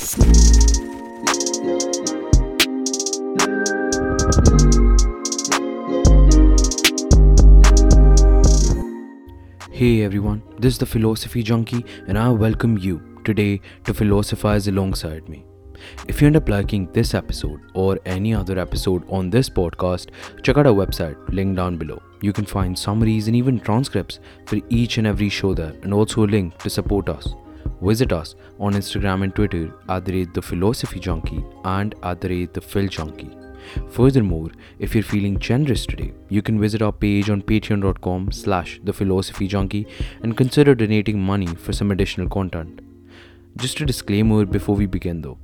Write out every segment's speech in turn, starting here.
Hey everyone, this is the Philosophy Junkie, and I welcome you today to philosophize alongside me. If you end up liking this episode or any other episode on this podcast, check out our website, link down below. You can find summaries and even transcripts for each and every show there, and also a link to support us. Visit us on Instagram and Twitter at the rate the Philosophy Junkie and at the rate the Phil Junkie. Furthermore, if you're feeling generous today, you can visit our page on patreon.com slash the philosophy junkie and consider donating money for some additional content. Just a disclaimer before we begin though.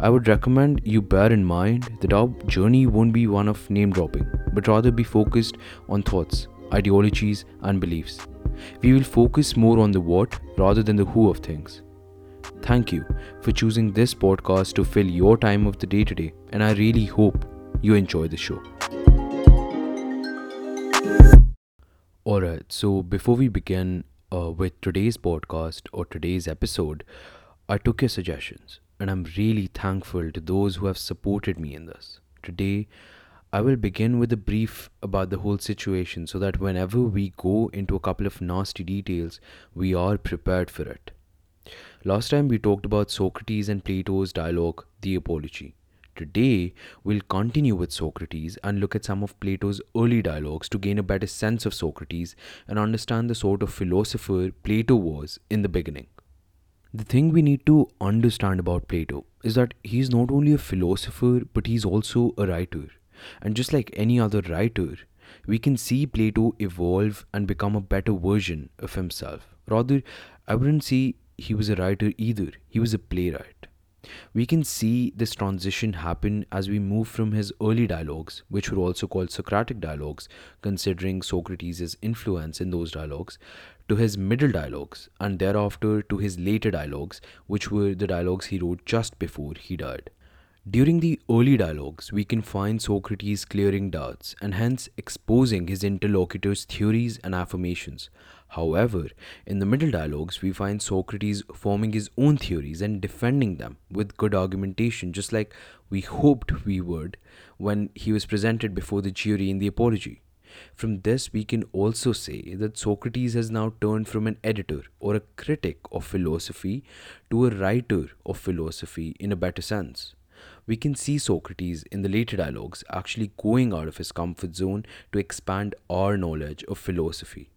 I would recommend you bear in mind that our journey won't be one of name dropping, but rather be focused on thoughts, ideologies, and beliefs. We will focus more on the what rather than the who of things. Thank you for choosing this podcast to fill your time of the day today, and I really hope you enjoy the show. Alright, so before we begin uh, with today's podcast or today's episode, I took your suggestions, and I'm really thankful to those who have supported me in this. Today, I will begin with a brief about the whole situation so that whenever we go into a couple of nasty details, we are prepared for it. Last time we talked about Socrates and Plato's dialogue, The Apology. Today, we'll continue with Socrates and look at some of Plato's early dialogues to gain a better sense of Socrates and understand the sort of philosopher Plato was in the beginning. The thing we need to understand about Plato is that he's not only a philosopher but he's also a writer. And just like any other writer, we can see Plato evolve and become a better version of himself. Rather, I wouldn't say he was a writer either, he was a playwright. We can see this transition happen as we move from his early dialogues, which were also called Socratic dialogues, considering Socrates' influence in those dialogues, to his middle dialogues, and thereafter to his later dialogues, which were the dialogues he wrote just before he died. During the early dialogues, we can find Socrates clearing doubts and hence exposing his interlocutor's theories and affirmations. However, in the middle dialogues, we find Socrates forming his own theories and defending them with good argumentation, just like we hoped we would when he was presented before the jury in the Apology. From this, we can also say that Socrates has now turned from an editor or a critic of philosophy to a writer of philosophy in a better sense. We can see Socrates in the later dialogues actually going out of his comfort zone to expand our knowledge of philosophy.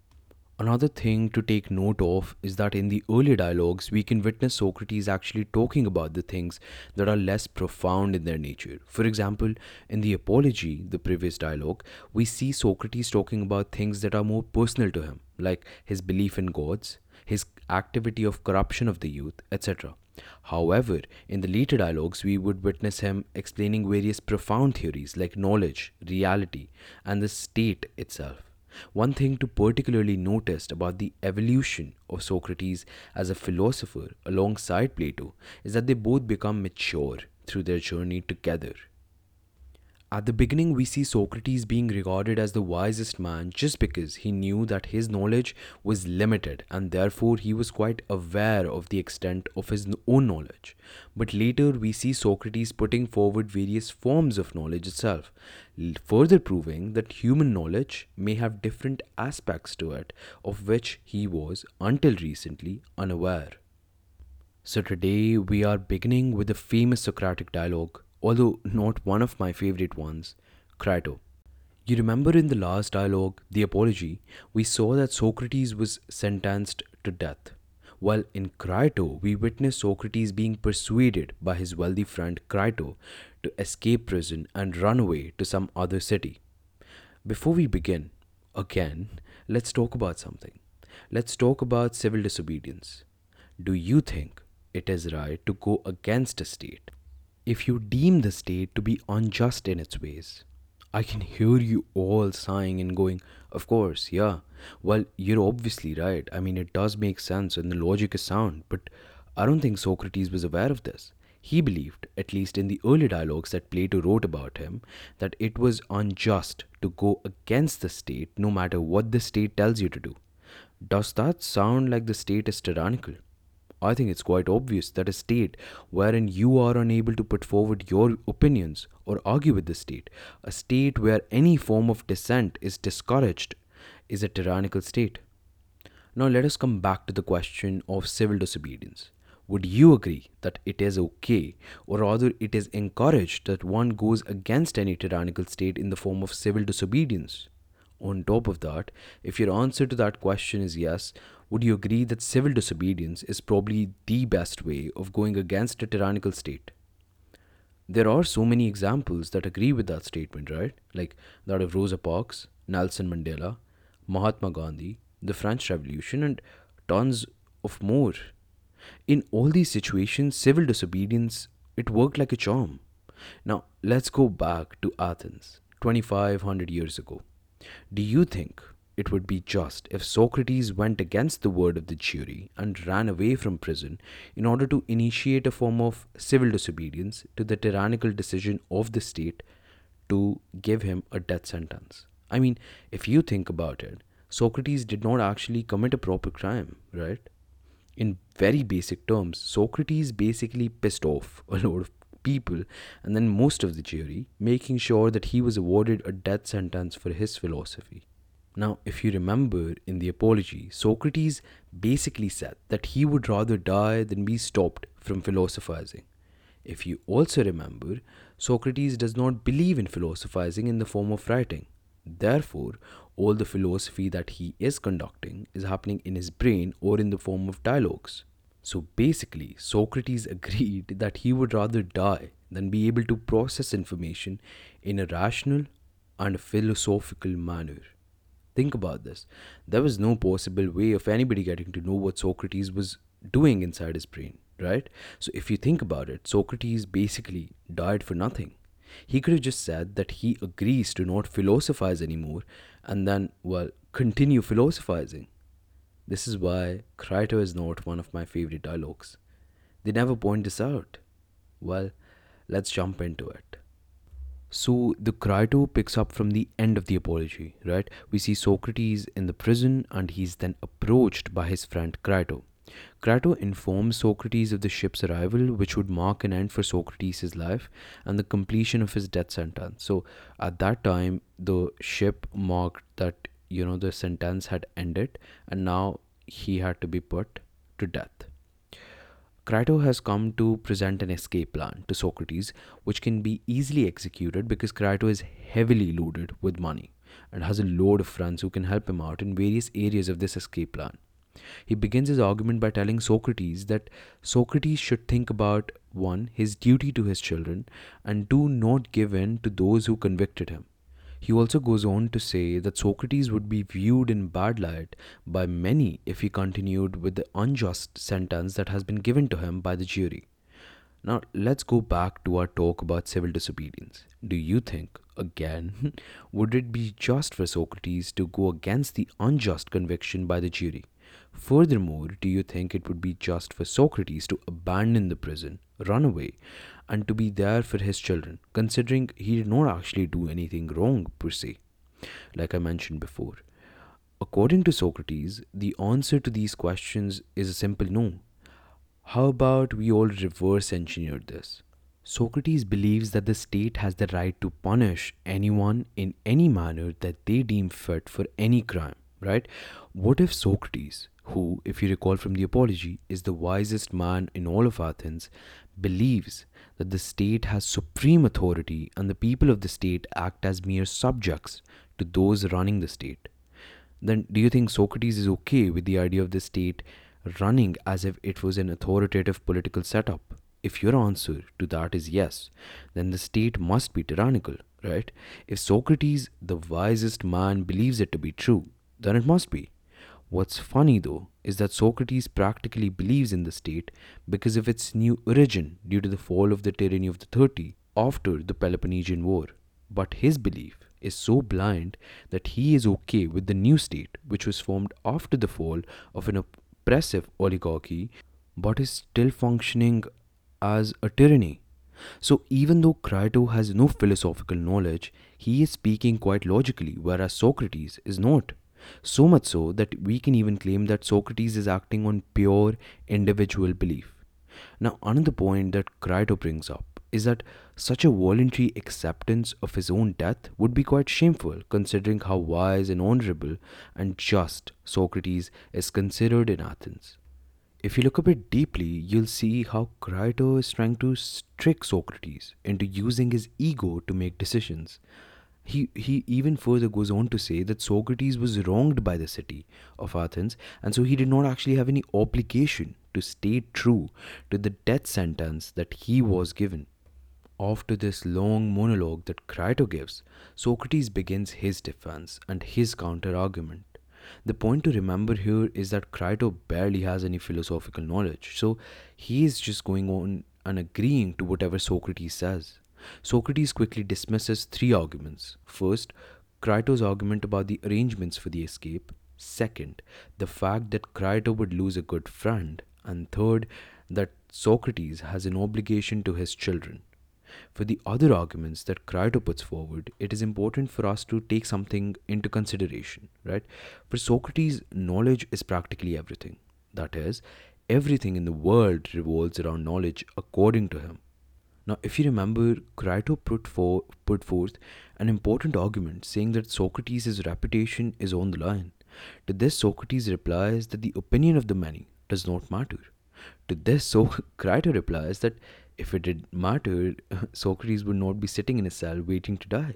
Another thing to take note of is that in the earlier dialogues, we can witness Socrates actually talking about the things that are less profound in their nature. For example, in the Apology, the previous dialogue, we see Socrates talking about things that are more personal to him, like his belief in gods, his activity of corruption of the youth, etc. However, in the later dialogues, we would witness him explaining various profound theories like knowledge, reality, and the state itself. One thing to particularly notice about the evolution of Socrates as a philosopher alongside Plato is that they both become mature through their journey together. At the beginning, we see Socrates being regarded as the wisest man just because he knew that his knowledge was limited and therefore he was quite aware of the extent of his own knowledge. But later, we see Socrates putting forward various forms of knowledge itself, further proving that human knowledge may have different aspects to it of which he was, until recently, unaware. So, today we are beginning with the famous Socratic dialogue although not one of my favorite ones, Crito. You remember in the last dialogue, the apology, we saw that Socrates was sentenced to death. While in Crito, we witness Socrates being persuaded by his wealthy friend Crito to escape prison and run away to some other city. Before we begin, again, let's talk about something. Let's talk about civil disobedience. Do you think it is right to go against a state if you deem the state to be unjust in its ways. I can hear you all sighing and going, Of course, yeah. Well, you're obviously right. I mean, it does make sense and the logic is sound, but I don't think Socrates was aware of this. He believed, at least in the early dialogues that Plato wrote about him, that it was unjust to go against the state no matter what the state tells you to do. Does that sound like the state is tyrannical? I think it's quite obvious that a state wherein you are unable to put forward your opinions or argue with the state, a state where any form of dissent is discouraged, is a tyrannical state. Now, let us come back to the question of civil disobedience. Would you agree that it is okay, or rather, it is encouraged that one goes against any tyrannical state in the form of civil disobedience? On top of that, if your answer to that question is yes, would you agree that civil disobedience is probably the best way of going against a tyrannical state? There are so many examples that agree with that statement, right? Like that of Rosa Parks, Nelson Mandela, Mahatma Gandhi, the French Revolution, and tons of more. In all these situations, civil disobedience it worked like a charm. Now, let's go back to Athens 2500 years ago. Do you think it would be just if Socrates went against the word of the jury and ran away from prison in order to initiate a form of civil disobedience to the tyrannical decision of the state to give him a death sentence? I mean, if you think about it, Socrates did not actually commit a proper crime, right? In very basic terms, Socrates basically pissed off a lot of people and then most of the jury, making sure that he was awarded a death sentence for his philosophy. Now, if you remember in the Apology, Socrates basically said that he would rather die than be stopped from philosophizing. If you also remember, Socrates does not believe in philosophizing in the form of writing. Therefore, all the philosophy that he is conducting is happening in his brain or in the form of dialogues. So basically, Socrates agreed that he would rather die than be able to process information in a rational and philosophical manner. Think about this. There was no possible way of anybody getting to know what Socrates was doing inside his brain, right? So if you think about it, Socrates basically died for nothing. He could have just said that he agrees to not philosophize anymore and then, well, continue philosophizing. This is why Crito is not one of my favorite dialogues. They never point this out. Well, let's jump into it. So the Crito picks up from the end of the apology, right? We see Socrates in the prison and he's then approached by his friend Crito. Crito informs Socrates of the ship's arrival, which would mark an end for Socrates' life and the completion of his death sentence. So at that time, the ship marked that you know the sentence had ended and now he had to be put to death. Crito has come to present an escape plan to Socrates, which can be easily executed because Crito is heavily loaded with money and has a load of friends who can help him out in various areas of this escape plan. He begins his argument by telling Socrates that Socrates should think about 1. his duty to his children, and 2. not give in to those who convicted him. He also goes on to say that Socrates would be viewed in bad light by many if he continued with the unjust sentence that has been given to him by the jury. Now, let's go back to our talk about civil disobedience. Do you think, again, would it be just for Socrates to go against the unjust conviction by the jury? Furthermore, do you think it would be just for Socrates to abandon the prison, run away, and to be there for his children, considering he did not actually do anything wrong per se, like I mentioned before. According to Socrates, the answer to these questions is a simple no. How about we all reverse engineer this? Socrates believes that the state has the right to punish anyone in any manner that they deem fit for any crime, right? What if Socrates, who, if you recall from the Apology, is the wisest man in all of Athens, believes that the state has supreme authority and the people of the state act as mere subjects to those running the state, then do you think Socrates is okay with the idea of the state running as if it was an authoritative political setup? If your answer to that is yes, then the state must be tyrannical, right? If Socrates, the wisest man, believes it to be true, then it must be. What's funny though is that Socrates practically believes in the state because of its new origin due to the fall of the tyranny of the Thirty after the Peloponnesian War. But his belief is so blind that he is okay with the new state which was formed after the fall of an oppressive oligarchy but is still functioning as a tyranny. So, even though Crito has no philosophical knowledge, he is speaking quite logically, whereas Socrates is not. So much so that we can even claim that Socrates is acting on pure individual belief. Now, another point that Crito brings up is that such a voluntary acceptance of his own death would be quite shameful considering how wise and honorable and just Socrates is considered in Athens. If you look a bit deeply, you'll see how Crito is trying to trick Socrates into using his ego to make decisions. He, he even further goes on to say that Socrates was wronged by the city of Athens, and so he did not actually have any obligation to stay true to the death sentence that he was given. After this long monologue that Crito gives, Socrates begins his defense and his counter argument. The point to remember here is that Crito barely has any philosophical knowledge, so he is just going on and agreeing to whatever Socrates says. Socrates quickly dismisses three arguments. First, Crito's argument about the arrangements for the escape. Second, the fact that Crito would lose a good friend. And third, that Socrates has an obligation to his children. For the other arguments that Crito puts forward, it is important for us to take something into consideration, right? For Socrates, knowledge is practically everything. That is, everything in the world revolves around knowledge according to him. Now, if you remember, Crito put, for, put forth an important argument saying that Socrates' reputation is on the line. To this, Socrates replies that the opinion of the many does not matter. To this, so Crito replies that if it did matter, Socrates would not be sitting in a cell waiting to die.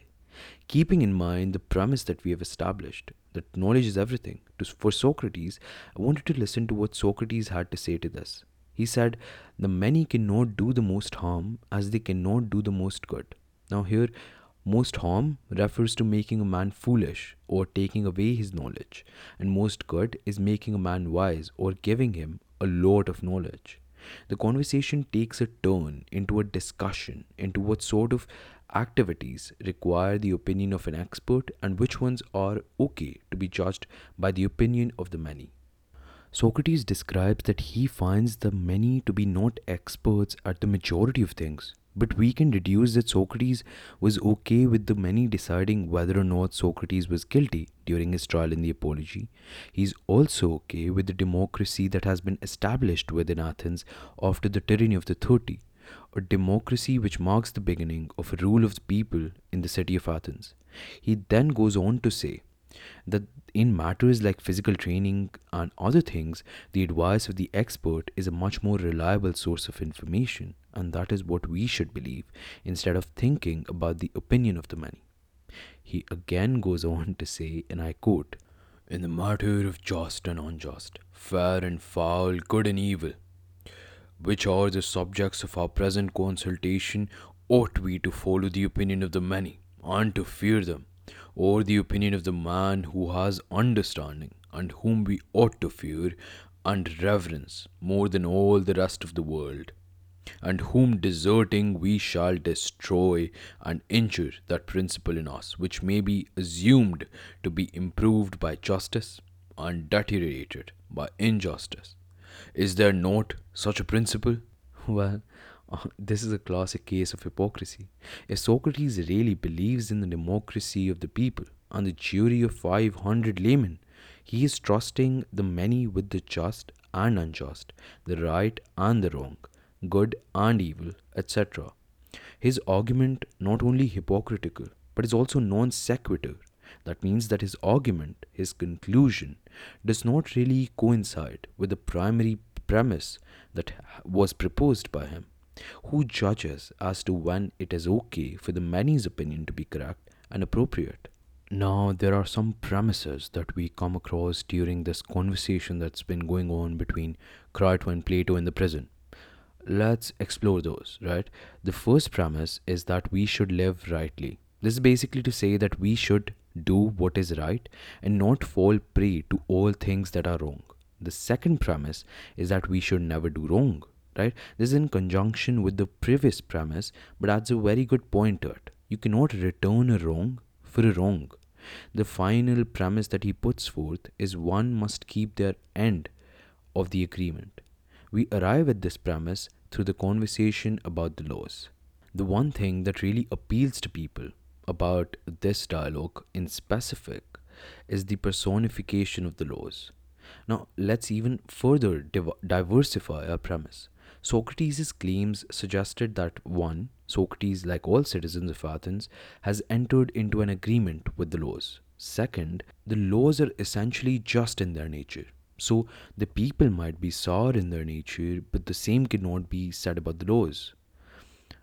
Keeping in mind the premise that we have established, that knowledge is everything, for Socrates, I wanted to listen to what Socrates had to say to this. He said, The many cannot do the most harm as they cannot do the most good. Now, here, most harm refers to making a man foolish or taking away his knowledge, and most good is making a man wise or giving him a lot of knowledge the conversation takes a turn into a discussion into what sort of activities require the opinion of an expert and which ones are okay to be judged by the opinion of the many. Socrates describes that he finds the many to be not experts at the majority of things, but we can deduce that Socrates was okay with the many deciding whether or not Socrates was guilty during his trial in the Apology. He is also okay with the democracy that has been established within Athens after the tyranny of the Thirty, a democracy which marks the beginning of a rule of the people in the city of Athens. He then goes on to say that in matters like physical training and other things, the advice of the expert is a much more reliable source of information, and that is what we should believe instead of thinking about the opinion of the many. He again goes on to say, and I quote, In the matter of just and unjust, fair and foul, good and evil, which are the subjects of our present consultation, ought we to follow the opinion of the many and to fear them or the opinion of the man who has understanding and whom we ought to fear and reverence more than all the rest of the world, and whom deserting we shall destroy and injure that principle in us which may be assumed to be improved by justice and deteriorated by injustice. Is there not such a principle? Well, this is a classic case of hypocrisy. If Socrates really believes in the democracy of the people and the jury of 500 laymen, he is trusting the many with the just and unjust, the right and the wrong, good and evil, etc. His argument not only hypocritical but is also non sequitur. That means that his argument, his conclusion, does not really coincide with the primary premise that was proposed by him. Who judges as to when it is okay for the many's opinion to be correct and appropriate? Now, there are some premises that we come across during this conversation that's been going on between Crito and Plato in the prison. Let's explore those, right? The first premise is that we should live rightly. This is basically to say that we should do what is right and not fall prey to all things that are wrong. The second premise is that we should never do wrong right? This is in conjunction with the previous premise, but adds a very good point to it. You cannot return a wrong for a wrong. The final premise that he puts forth is one must keep their end of the agreement. We arrive at this premise through the conversation about the laws. The one thing that really appeals to people about this dialogue in specific is the personification of the laws. Now, let's even further div- diversify our premise. Socrates' claims suggested that 1. Socrates, like all citizens of Athens, has entered into an agreement with the laws. Second, the laws are essentially just in their nature. So, the people might be sour in their nature, but the same cannot be said about the laws.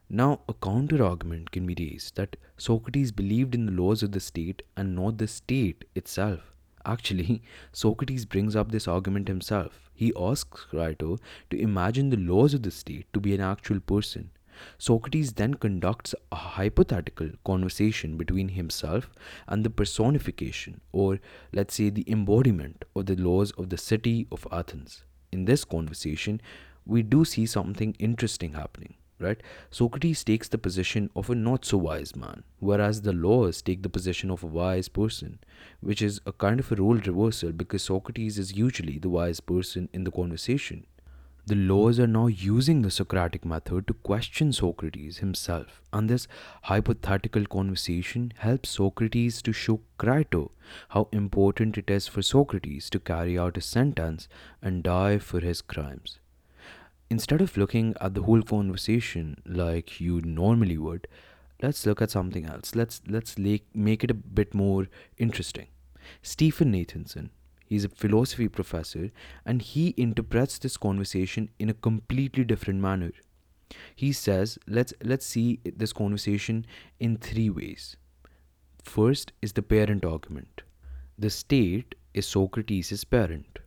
Now, a counter argument can be raised that Socrates believed in the laws of the state and not the state itself. Actually, Socrates brings up this argument himself. He asks Crito to imagine the laws of the state to be an actual person. Socrates then conducts a hypothetical conversation between himself and the personification, or let's say the embodiment, of the laws of the city of Athens. In this conversation, we do see something interesting happening right? Socrates takes the position of a not so wise man, whereas the laws take the position of a wise person, which is a kind of a role reversal because Socrates is usually the wise person in the conversation. The laws are now using the Socratic method to question Socrates himself, and this hypothetical conversation helps Socrates to show Crito how important it is for Socrates to carry out a sentence and die for his crimes instead of looking at the whole conversation like you normally would let's look at something else. Let's let's make it a bit more interesting. Stephen Nathanson he's a philosophy professor and he interprets this conversation in a completely different manner. He says let's let's see this conversation in three ways. First is the parent argument. The state is Socrates' parent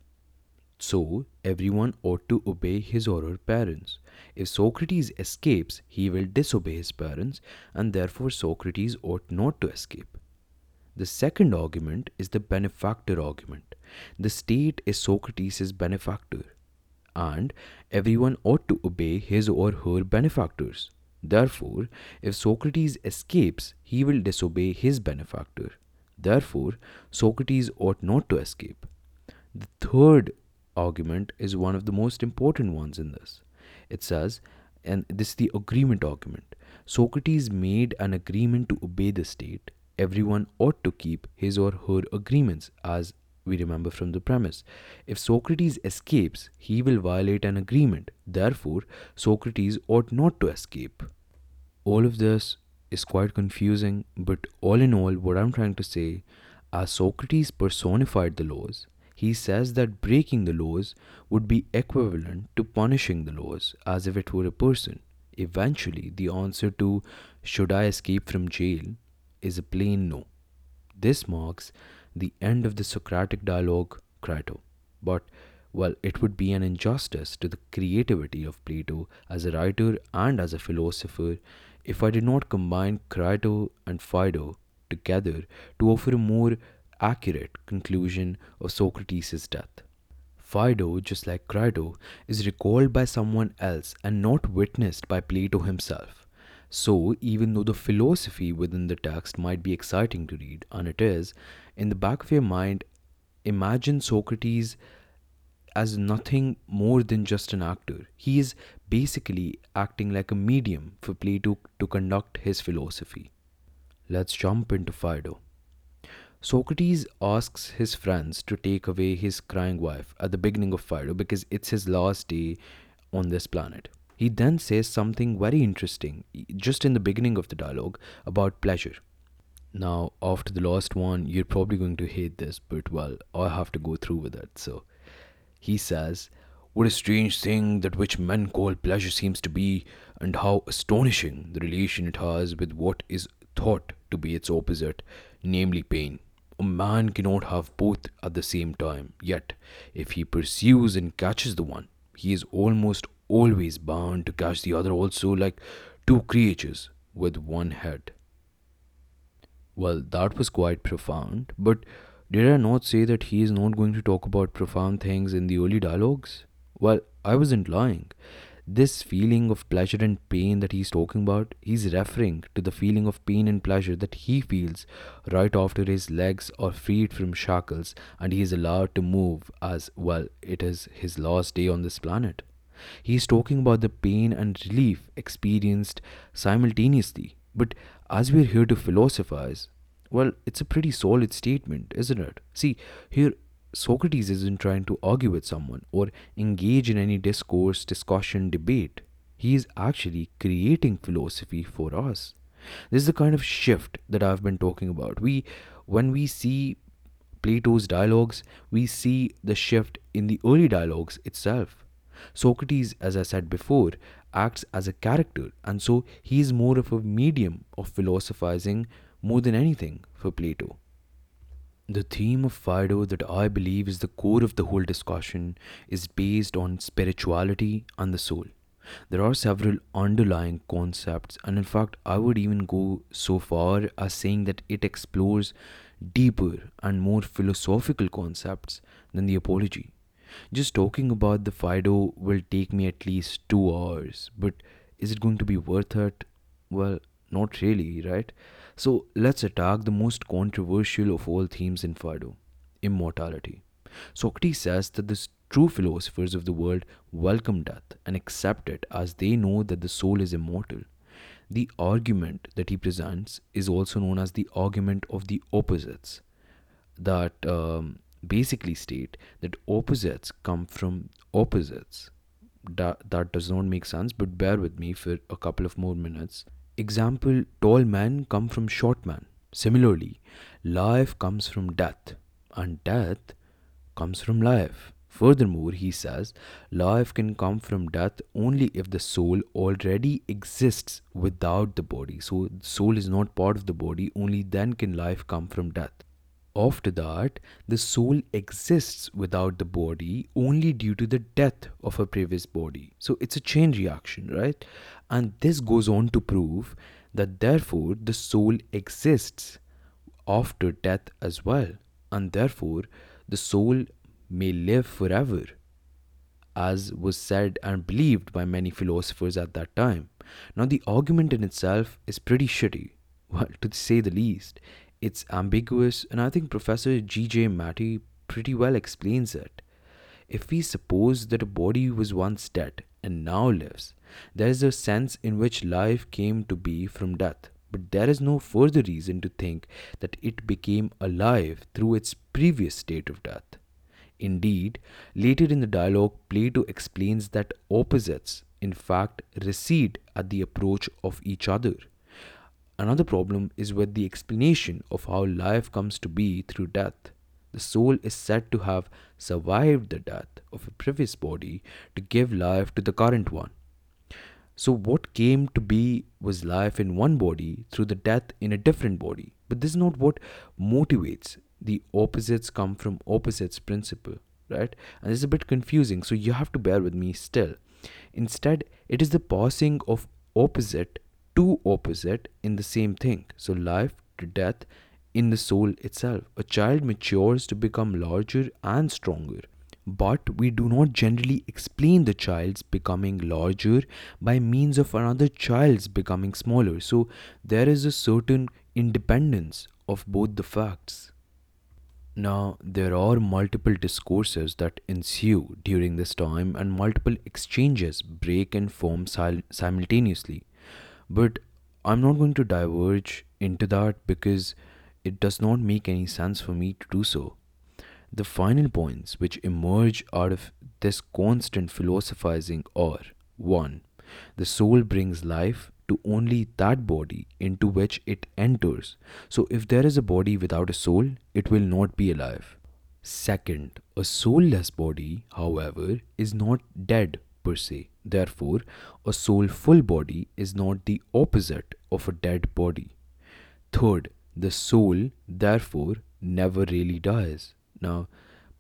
so, everyone ought to obey his or her parents. If Socrates escapes, he will disobey his parents, and therefore Socrates ought not to escape. The second argument is the benefactor argument. The state is Socrates' benefactor, and everyone ought to obey his or her benefactors. Therefore, if Socrates escapes, he will disobey his benefactor. Therefore, Socrates ought not to escape. The third argument is one of the most important ones in this. It says, and this is the agreement argument Socrates made an agreement to obey the state. Everyone ought to keep his or her agreements, as we remember from the premise. If Socrates escapes, he will violate an agreement. Therefore, Socrates ought not to escape. All of this is quite confusing, but all in all, what I'm trying to say, as Socrates personified the laws, he says that breaking the laws would be equivalent to punishing the laws as if it were a person. Eventually, the answer to should I escape from jail is a plain no. This marks the end of the Socratic dialogue, Crito. But, well, it would be an injustice to the creativity of Plato as a writer and as a philosopher if I did not combine Crito and Phaedo together to offer a more accurate conclusion of Socrates' death. Phaedo, just like Crito, is recalled by someone else and not witnessed by Plato himself. So, even though the philosophy within the text might be exciting to read, and it is, in the back of your mind, imagine Socrates as nothing more than just an actor. He is basically acting like a medium for Plato to conduct his philosophy. Let's jump into Phaedo. Socrates asks his friends to take away his crying wife at the beginning of Phaedo because it's his last day on this planet. He then says something very interesting just in the beginning of the dialogue about pleasure. Now, after the last one, you're probably going to hate this, but well, I have to go through with it. So, he says, What a strange thing that which men call pleasure seems to be, and how astonishing the relation it has with what is thought to be its opposite, namely pain. A man cannot have both at the same time, yet, if he pursues and catches the one, he is almost always bound to catch the other also, like two creatures with one head. Well, that was quite profound, but did I not say that he is not going to talk about profound things in the early dialogues? Well, I wasn't lying this feeling of pleasure and pain that he's talking about, he's referring to the feeling of pain and pleasure that he feels right after his legs are freed from shackles and he is allowed to move as well. It is his last day on this planet. He's talking about the pain and relief experienced simultaneously. But as we're here to philosophize, Well, it's a pretty solid statement, isn't it? See, here Socrates isn't trying to argue with someone or engage in any discourse, discussion, debate. He is actually creating philosophy for us. This is the kind of shift that I've been talking about. We when we see Plato's dialogues, we see the shift in the early dialogues itself. Socrates, as I said before, acts as a character, and so he is more of a medium of philosophizing more than anything for Plato. The theme of Phaedo that I believe is the core of the whole discussion is based on spirituality and the soul. There are several underlying concepts, and in fact, I would even go so far as saying that it explores deeper and more philosophical concepts than the apology. Just talking about the Phaedo will take me at least two hours, but is it going to be worth it? Well, not really, right? So let's attack the most controversial of all themes in Phaedo immortality. Socrates says that the true philosophers of the world welcome death and accept it as they know that the soul is immortal. The argument that he presents is also known as the argument of the opposites, that um, basically state that opposites come from opposites. That, that does not make sense, but bear with me for a couple of more minutes. Example tall man come from short man. Similarly, life comes from death, and death comes from life. Furthermore, he says, life can come from death only if the soul already exists without the body. So, the soul is not part of the body, only then can life come from death. After that, the soul exists without the body only due to the death of a previous body. So, it's a chain reaction, right? And this goes on to prove that therefore the soul exists after death as well. And therefore, the soul may live forever, as was said and believed by many philosophers at that time. Now, the argument in itself is pretty shitty, well, to say the least. It's ambiguous, and I think Professor G.J. Mattey pretty well explains it. If we suppose that a body was once dead and now lives, there is a sense in which life came to be from death, but there is no further reason to think that it became alive through its previous state of death. Indeed, later in the dialogue, Plato explains that opposites, in fact, recede at the approach of each other. Another problem is with the explanation of how life comes to be through death. The soul is said to have survived the death of a previous body to give life to the current one. So, what came to be was life in one body through the death in a different body. But this is not what motivates the opposites come from opposites principle, right? And this is a bit confusing, so you have to bear with me still. Instead, it is the passing of opposite to opposite in the same thing. So, life to death in the soul itself. A child matures to become larger and stronger. But we do not generally explain the child's becoming larger by means of another child's becoming smaller. So there is a certain independence of both the facts. Now, there are multiple discourses that ensue during this time, and multiple exchanges break and form sil- simultaneously. But I'm not going to diverge into that because it does not make any sense for me to do so. The final points which emerge out of this constant philosophizing are 1. The soul brings life to only that body into which it enters. So, if there is a body without a soul, it will not be alive. Second, a soulless body, however, is not dead per se. Therefore, a soulful body is not the opposite of a dead body. Third, the soul, therefore, never really dies. Now,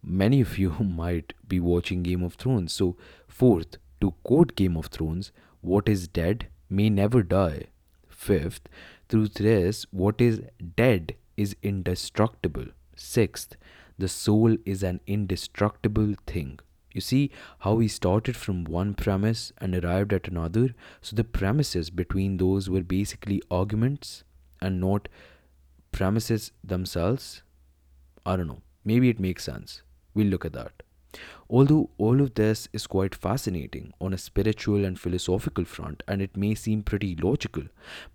many of you might be watching Game of Thrones. So, fourth, to quote Game of Thrones, what is dead may never die. Fifth, through this, what is dead is indestructible. Sixth, the soul is an indestructible thing. You see how we started from one premise and arrived at another? So the premises between those were basically arguments and not premises themselves. I don't know. Maybe it makes sense. We'll look at that. Although all of this is quite fascinating on a spiritual and philosophical front, and it may seem pretty logical,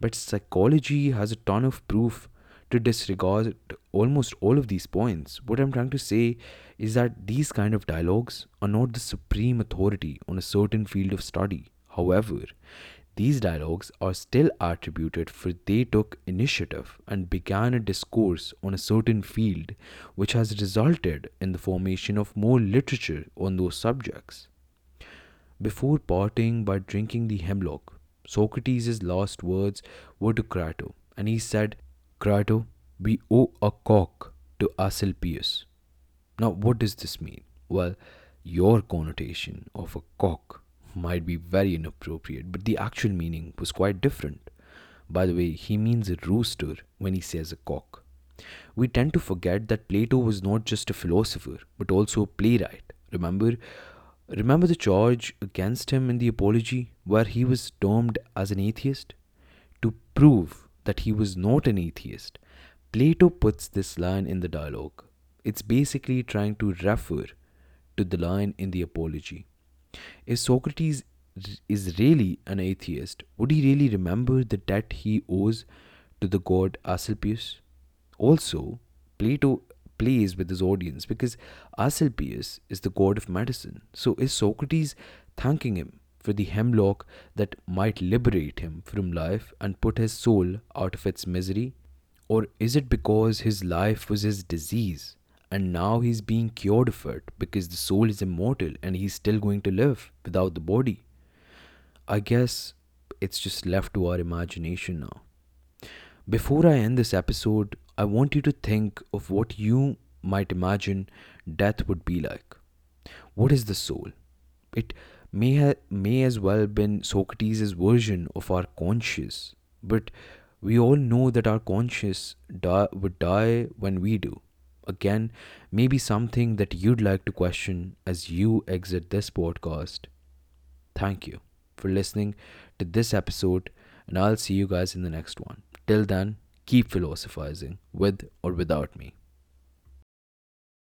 but psychology has a ton of proof to disregard almost all of these points. What I'm trying to say is that these kind of dialogues are not the supreme authority on a certain field of study. However, these dialogues are still attributed for they took initiative and began a discourse on a certain field which has resulted in the formation of more literature on those subjects. Before parting by drinking the hemlock, Socrates' last words were to Crito, and he said, Crito, we owe oh, a cock to Asclepius. Now, what does this mean? Well, your connotation of a cock might be very inappropriate, but the actual meaning was quite different. By the way, he means a rooster when he says a cock. We tend to forget that Plato was not just a philosopher, but also a playwright. Remember, remember the charge against him in the Apology, where he was termed as an atheist? To prove that he was not an atheist, Plato puts this line in the dialogue. It's basically trying to refer to the line in the Apology. If Socrates is really an atheist, would he really remember the debt he owes to the god Asclepius? Also, Plato plays with his audience because Asclepius is the god of medicine. So, is Socrates thanking him for the hemlock that might liberate him from life and put his soul out of its misery? Or is it because his life was his disease and now he's being cured of it because the soul is immortal and he's still going to live without the body. I guess it's just left to our imagination now. Before I end this episode, I want you to think of what you might imagine death would be like. What is the soul? It may ha- may as well been Socrates' version of our conscious, but we all know that our conscious die, would die when we do again, maybe something that you'd like to question as you exit this podcast. Thank you for listening to this episode, and I'll see you guys in the next one. Till then, keep philosophizing with or without me.